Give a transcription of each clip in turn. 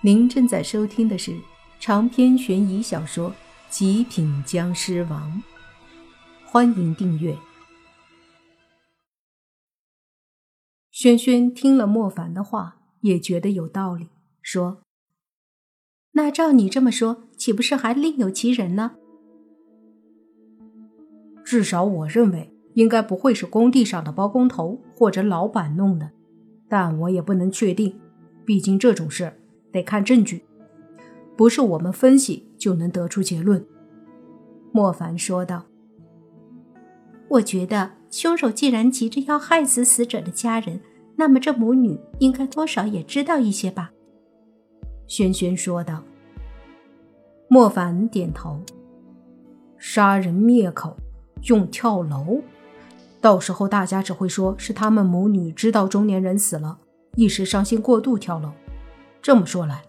您正在收听的是长篇悬疑小说《极品僵尸王》，欢迎订阅。轩轩听了莫凡的话，也觉得有道理，说：“那照你这么说，岂不是还另有其人呢？至少我认为，应该不会是工地上的包工头或者老板弄的，但我也不能确定，毕竟这种事。”得看证据，不是我们分析就能得出结论。”莫凡说道。“我觉得凶手既然急着要害死死者的家人，那么这母女应该多少也知道一些吧？”轩轩说道。莫凡点头：“杀人灭口，用跳楼，到时候大家只会说是他们母女知道中年人死了，一时伤心过度跳楼。”这么说来，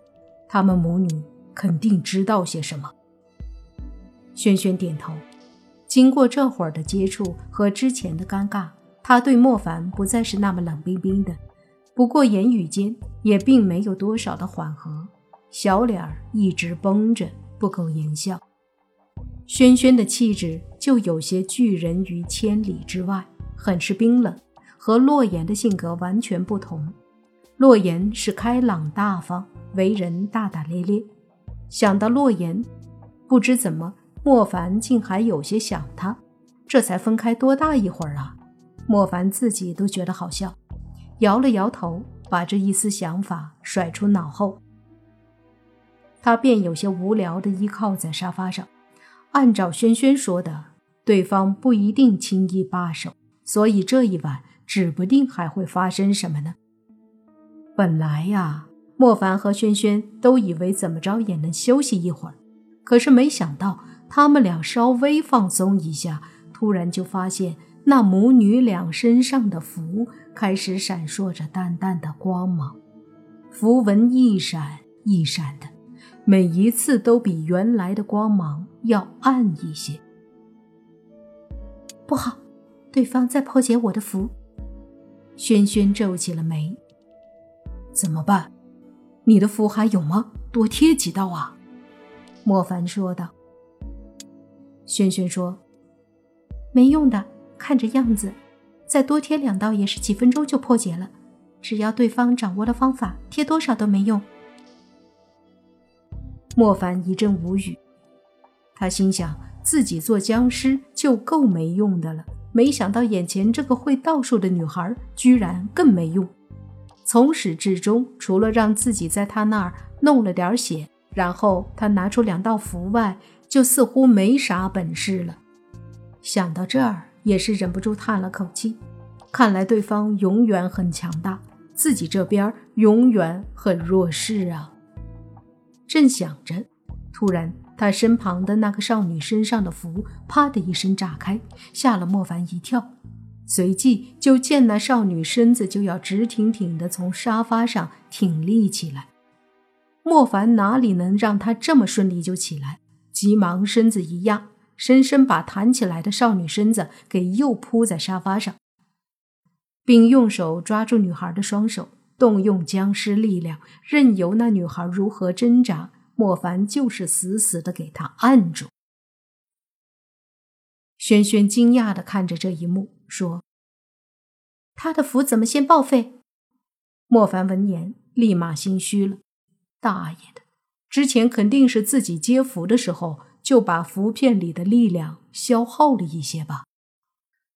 他们母女肯定知道些什么。轩轩点头。经过这会儿的接触和之前的尴尬，他对莫凡不再是那么冷冰冰的，不过言语间也并没有多少的缓和，小脸儿一直绷着，不苟言笑。轩轩的气质就有些拒人于千里之外，很是冰冷，和洛言的性格完全不同。洛言是开朗大方，为人大大咧咧。想到洛言，不知怎么，莫凡竟还有些想他。这才分开多大一会儿啊！莫凡自己都觉得好笑，摇了摇头，把这一丝想法甩出脑后。他便有些无聊地依靠在沙发上。按照轩轩说的，对方不一定轻易罢手，所以这一晚指不定还会发生什么呢。本来呀，莫凡和轩轩都以为怎么着也能休息一会儿，可是没想到他们俩稍微放松一下，突然就发现那母女俩身上的符开始闪烁着淡淡的光芒，符文一闪一闪的，每一次都比原来的光芒要暗一些。不好，对方在破解我的符。轩轩皱起了眉。怎么办？你的符还有吗？多贴几道啊！莫凡说道。轩轩说：“没用的，看这样子，再多贴两道也是几分钟就破解了。只要对方掌握了方法，贴多少都没用。”莫凡一阵无语，他心想自己做僵尸就够没用的了，没想到眼前这个会道术的女孩居然更没用。从始至终，除了让自己在他那儿弄了点血，然后他拿出两道符外，就似乎没啥本事了。想到这儿，也是忍不住叹了口气。看来对方永远很强大，自己这边永远很弱势啊。正想着，突然他身旁的那个少女身上的符啪的一声炸开，吓了莫凡一跳。随即就见那少女身子就要直挺挺地从沙发上挺立起来，莫凡哪里能让她这么顺利就起来？急忙身子一压，深深把弹起来的少女身子给又扑在沙发上，并用手抓住女孩的双手，动用僵尸力量，任由那女孩如何挣扎，莫凡就是死死地给她按住。轩轩惊讶地看着这一幕。说：“他的符怎么先报废？”莫凡闻言，立马心虚了。大爷的，之前肯定是自己接符的时候就把符片里的力量消耗了一些吧。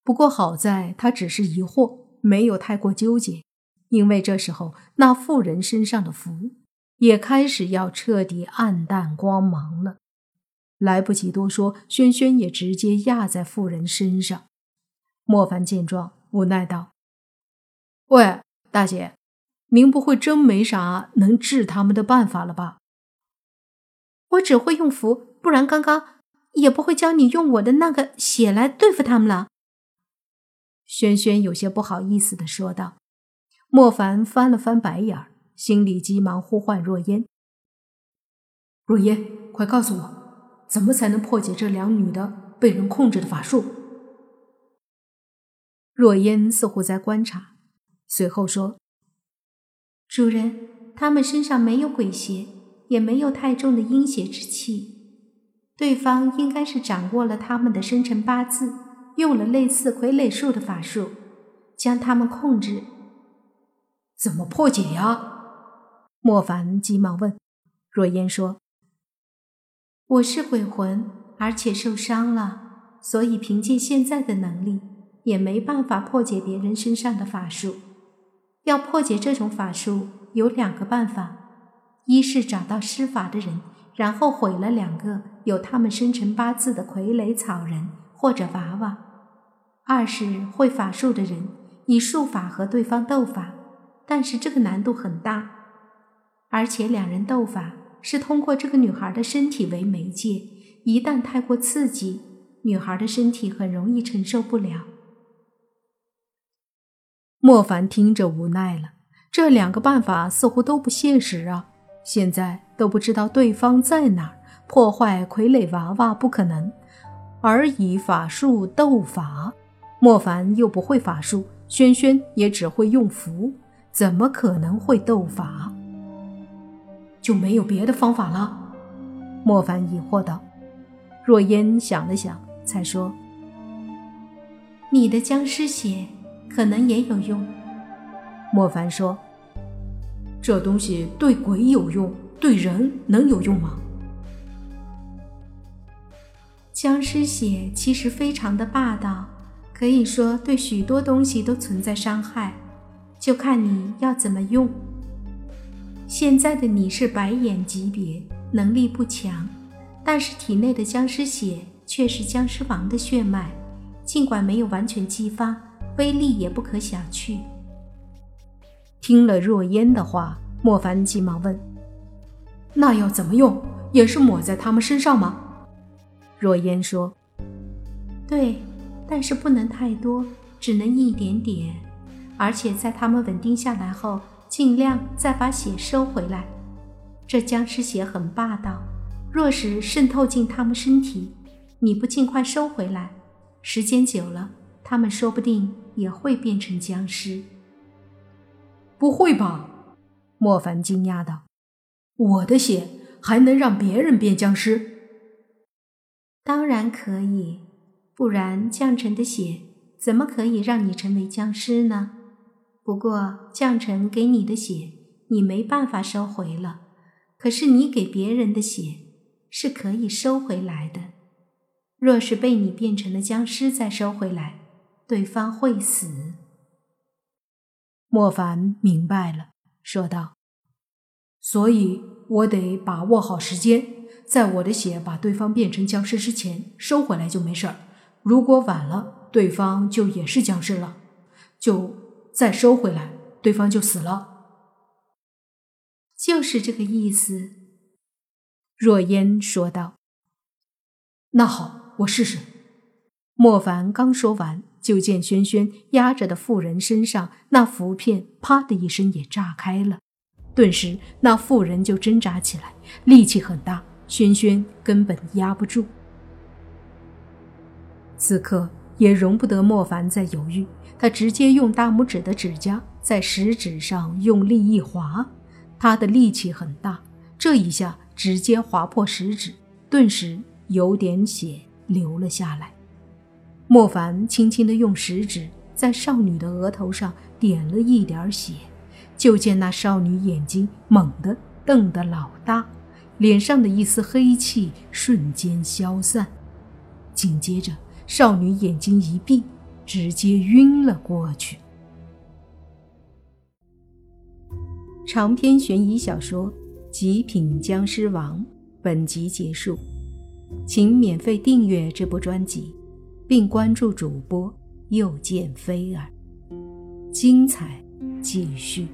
不过好在他只是疑惑，没有太过纠结，因为这时候那妇人身上的符也开始要彻底暗淡光芒了。来不及多说，轩轩也直接压在妇人身上。莫凡见状，无奈道：“喂，大姐，您不会真没啥能治他们的办法了吧？”“我只会用符，不然刚刚也不会教你用我的那个血来对付他们了。”轩轩有些不好意思的说道。莫凡翻了翻白眼，心里急忙呼唤若烟：“若烟，快告诉我，怎么才能破解这两女的被人控制的法术？”若烟似乎在观察，随后说：“主人，他们身上没有鬼邪，也没有太重的阴邪之气。对方应该是掌握了他们的生辰八字，用了类似傀儡术的法术，将他们控制。怎么破解呀？莫凡急忙问。若烟说：“我是鬼魂，而且受伤了，所以凭借现在的能力，也没办法破解别人身上的法术。要破解这种法术，有两个办法：一是找到施法的人，然后毁了两个有他们生辰八字的傀儡草人或者娃娃；二是会法术的人，以术法和对方斗法，但是这个难度很大，而且两人斗法。”是通过这个女孩的身体为媒介，一旦太过刺激，女孩的身体很容易承受不了。莫凡听着无奈了，这两个办法似乎都不现实啊！现在都不知道对方在哪儿，破坏傀儡娃娃不可能，而以法术斗法，莫凡又不会法术，轩轩也只会用符，怎么可能会斗法？就没有别的方法了？莫凡疑惑道。若烟想了想，才说：“你的僵尸血可能也有用。”莫凡说：“这东西对鬼有用，对人能有用吗？”僵尸血其实非常的霸道，可以说对许多东西都存在伤害，就看你要怎么用。现在的你是白眼级别，能力不强，但是体内的僵尸血却是僵尸王的血脉，尽管没有完全激发，威力也不可小觑。听了若烟的话，莫凡急忙问：“那要怎么用？也是抹在他们身上吗？”若烟说：“对，但是不能太多，只能一点点，而且在他们稳定下来后。”尽量再把血收回来，这僵尸血很霸道，若是渗透进他们身体，你不尽快收回来，时间久了，他们说不定也会变成僵尸。不会吧？莫凡惊讶道：“我的血还能让别人变僵尸？”当然可以，不然降臣的血怎么可以让你成为僵尸呢？不过，将臣给你的血，你没办法收回了。可是你给别人的血是可以收回来的。若是被你变成了僵尸再收回来，对方会死。莫凡明白了，说道：“所以我得把握好时间，在我的血把对方变成僵尸之前收回来就没事儿。如果晚了，对方就也是僵尸了，就……”再收回来，对方就死了。就是这个意思。”若烟说道。“那好，我试试。”莫凡刚说完，就见轩轩压着的妇人身上那符片“啪”的一声也炸开了，顿时那妇人就挣扎起来，力气很大，轩轩根本压不住。此刻也容不得莫凡再犹豫。他直接用大拇指的指甲在食指上用力一划，他的力气很大，这一下直接划破食指，顿时有点血流了下来。莫凡轻轻地用食指在少女的额头上点了一点血，就见那少女眼睛猛地瞪得老大，脸上的一丝黑气瞬间消散，紧接着少女眼睛一闭。直接晕了过去。长篇悬疑小说《极品僵尸王》本集结束，请免费订阅这部专辑，并关注主播又见菲儿，精彩继续。